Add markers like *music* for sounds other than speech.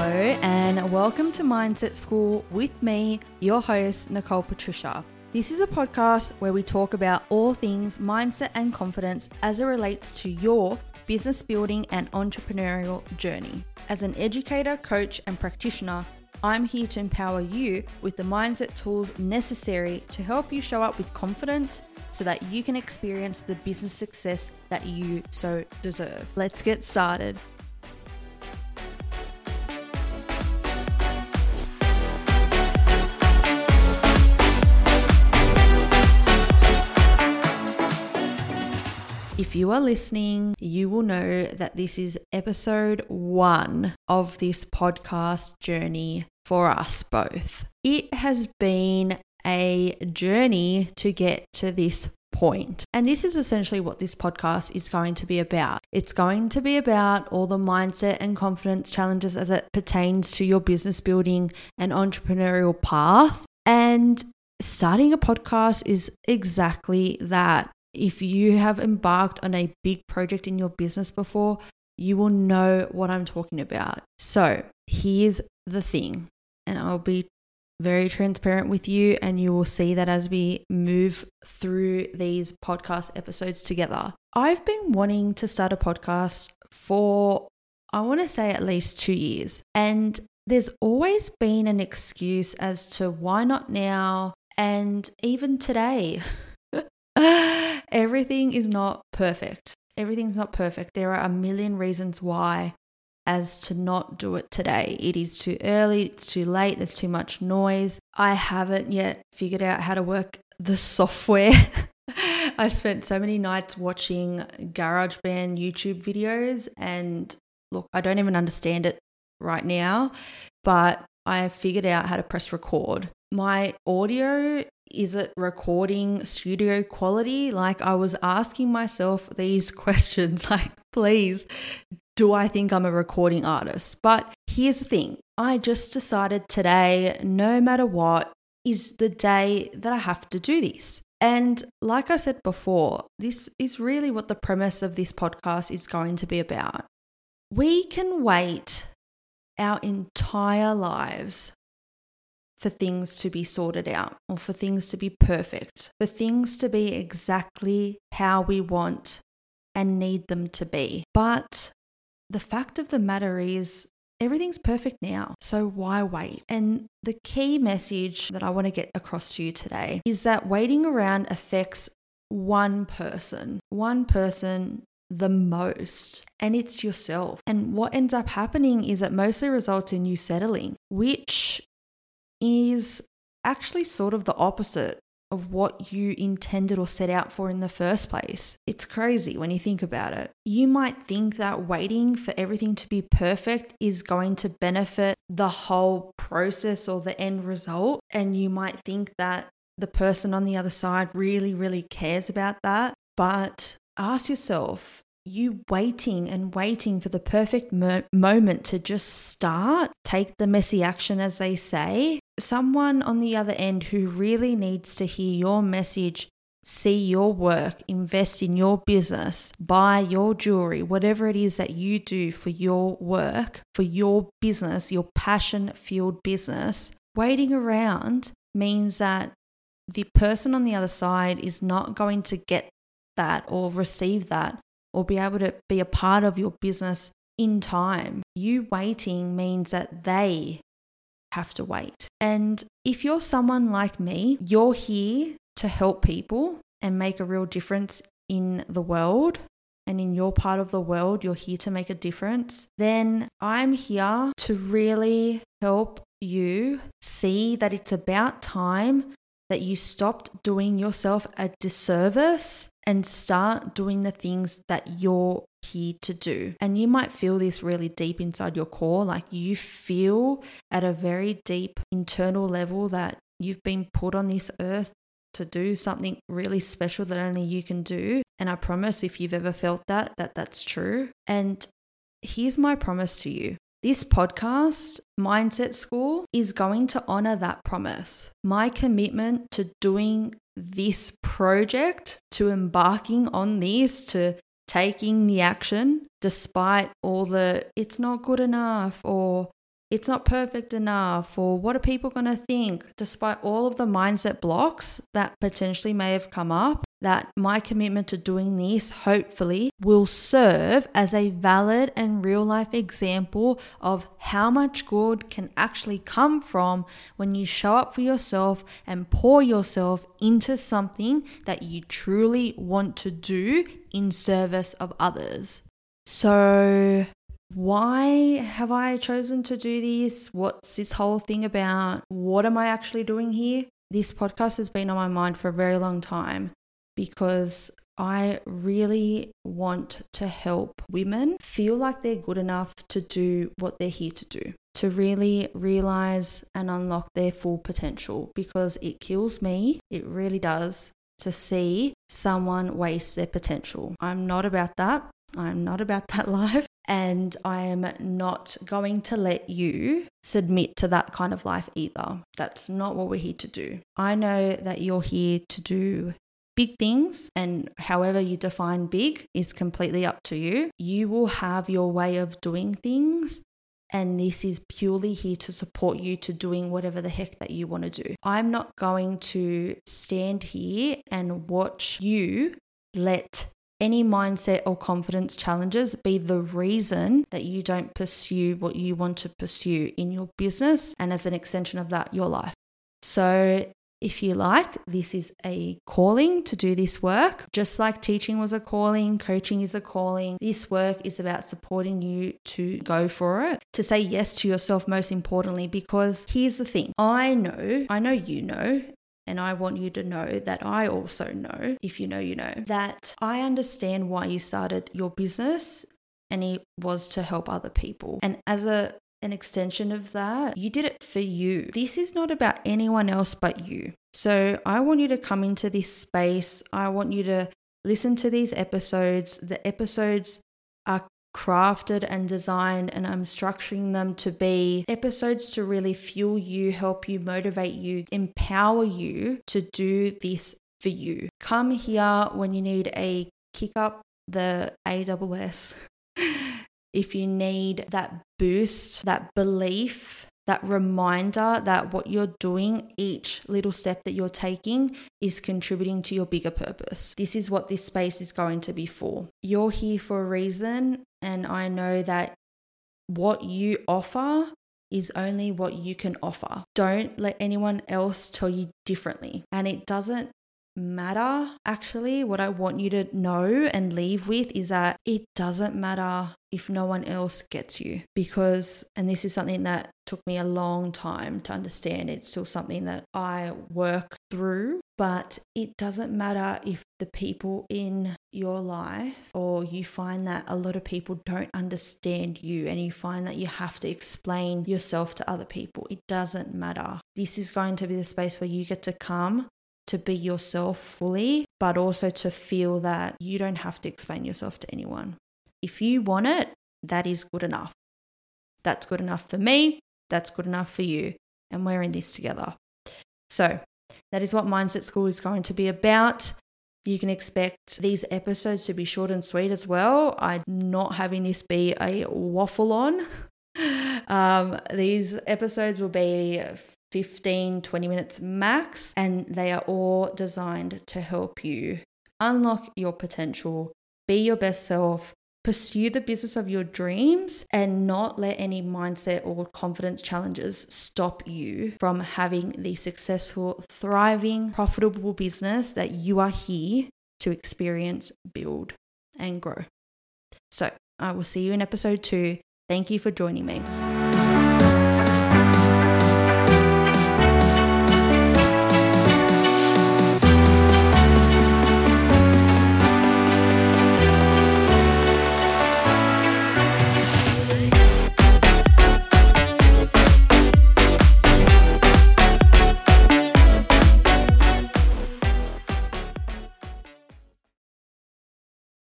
Hello, and welcome to Mindset School with me, your host, Nicole Patricia. This is a podcast where we talk about all things mindset and confidence as it relates to your business building and entrepreneurial journey. As an educator, coach, and practitioner, I'm here to empower you with the mindset tools necessary to help you show up with confidence so that you can experience the business success that you so deserve. Let's get started. If you are listening, you will know that this is episode one of this podcast journey for us both. It has been a journey to get to this point. And this is essentially what this podcast is going to be about. It's going to be about all the mindset and confidence challenges as it pertains to your business building and entrepreneurial path. And starting a podcast is exactly that. If you have embarked on a big project in your business before, you will know what I'm talking about. So, here's the thing, and I'll be very transparent with you, and you will see that as we move through these podcast episodes together. I've been wanting to start a podcast for, I want to say, at least two years. And there's always been an excuse as to why not now. And even today, *laughs* *laughs* everything is not perfect. Everything's not perfect. There are a million reasons why as to not do it today. It is too early, it's too late, there's too much noise. I haven't yet figured out how to work the software. *laughs* I spent so many nights watching GarageBand YouTube videos and look, I don't even understand it right now, but I figured out how to press record. My audio is it recording studio quality? Like I was asking myself these *laughs* questions like please do I think I'm a recording artist? But here's the thing I just decided today, no matter what, is the day that I have to do this. And like I said before, this is really what the premise of this podcast is going to be about. We can wait our entire lives for things to be sorted out or for things to be perfect, for things to be exactly how we want and need them to be. But the fact of the matter is, everything's perfect now. So why wait? And the key message that I want to get across to you today is that waiting around affects one person, one person the most, and it's yourself. And what ends up happening is it mostly results in you settling, which is actually sort of the opposite of what you intended or set out for in the first place. It's crazy when you think about it. You might think that waiting for everything to be perfect is going to benefit the whole process or the end result. And you might think that the person on the other side really, really cares about that. But ask yourself you waiting and waiting for the perfect mo- moment to just start, take the messy action, as they say. Someone on the other end who really needs to hear your message, see your work, invest in your business, buy your jewelry, whatever it is that you do for your work, for your business, your passion fueled business. Waiting around means that the person on the other side is not going to get that or receive that or be able to be a part of your business in time. You waiting means that they have to wait. And if you're someone like me, you're here to help people and make a real difference in the world and in your part of the world, you're here to make a difference, then I'm here to really help you see that it's about time that you stopped doing yourself a disservice and start doing the things that you're here to do. And you might feel this really deep inside your core, like you feel at a very deep internal level that you've been put on this earth to do something really special that only you can do. And I promise if you've ever felt that, that that's true. And here's my promise to you this podcast, Mindset School, is going to honor that promise. My commitment to doing this project, to embarking on this, to taking the action, despite all the it's not good enough or it's not perfect enough, or what are people going to think, despite all of the mindset blocks that potentially may have come up, that my commitment to doing this hopefully will serve as a valid and real life example of how much good can actually come from when you show up for yourself and pour yourself into something that you truly want to do in service of others. So, why have I chosen to do this? What's this whole thing about? What am I actually doing here? This podcast has been on my mind for a very long time because I really want to help women feel like they're good enough to do what they're here to do, to really realize and unlock their full potential because it kills me. It really does to see someone waste their potential. I'm not about that. I'm not about *laughs* that life. And I am not going to let you submit to that kind of life either. That's not what we're here to do. I know that you're here to do big things, and however you define big is completely up to you. You will have your way of doing things. And this is purely here to support you to doing whatever the heck that you want to do. I'm not going to stand here and watch you let any mindset or confidence challenges be the reason that you don't pursue what you want to pursue in your business and as an extension of that, your life. So, if you like, this is a calling to do this work. Just like teaching was a calling, coaching is a calling. This work is about supporting you to go for it, to say yes to yourself, most importantly, because here's the thing I know, I know you know, and I want you to know that I also know, if you know, you know, that I understand why you started your business and it was to help other people. And as a an extension of that, you did it for you. This is not about anyone else but you. So I want you to come into this space. I want you to listen to these episodes. The episodes are crafted and designed, and I'm structuring them to be episodes to really fuel you, help you, motivate you, empower you to do this for you. Come here when you need a kick up the AWS. *laughs* if you need that boost, that belief, that reminder that what you're doing, each little step that you're taking, is contributing to your bigger purpose. This is what this space is going to be for. You're here for a reason, and I know that what you offer is only what you can offer. Don't let anyone else tell you differently. And it doesn't matter. Actually, what I want you to know and leave with is that it doesn't matter if no one else gets you because, and this is something that took me a long time to understand. It's still something that I work through, but it doesn't matter if the people in your life or you find that a lot of people don't understand you and you find that you have to explain yourself to other people. It doesn't matter. This is going to be the space where you get to come to be yourself fully, but also to feel that you don't have to explain yourself to anyone. If you want it, that is good enough. That's good enough for me. That's good enough for you. And we're in this together. So, that is what Mindset School is going to be about. You can expect these episodes to be short and sweet as well. I'm not having this be a waffle on. *laughs* Um, these episodes will be 15, 20 minutes max, and they are all designed to help you unlock your potential, be your best self, pursue the business of your dreams, and not let any mindset or confidence challenges stop you from having the successful, thriving, profitable business that you are here to experience, build, and grow. So, I will see you in episode two. Thank you for joining me.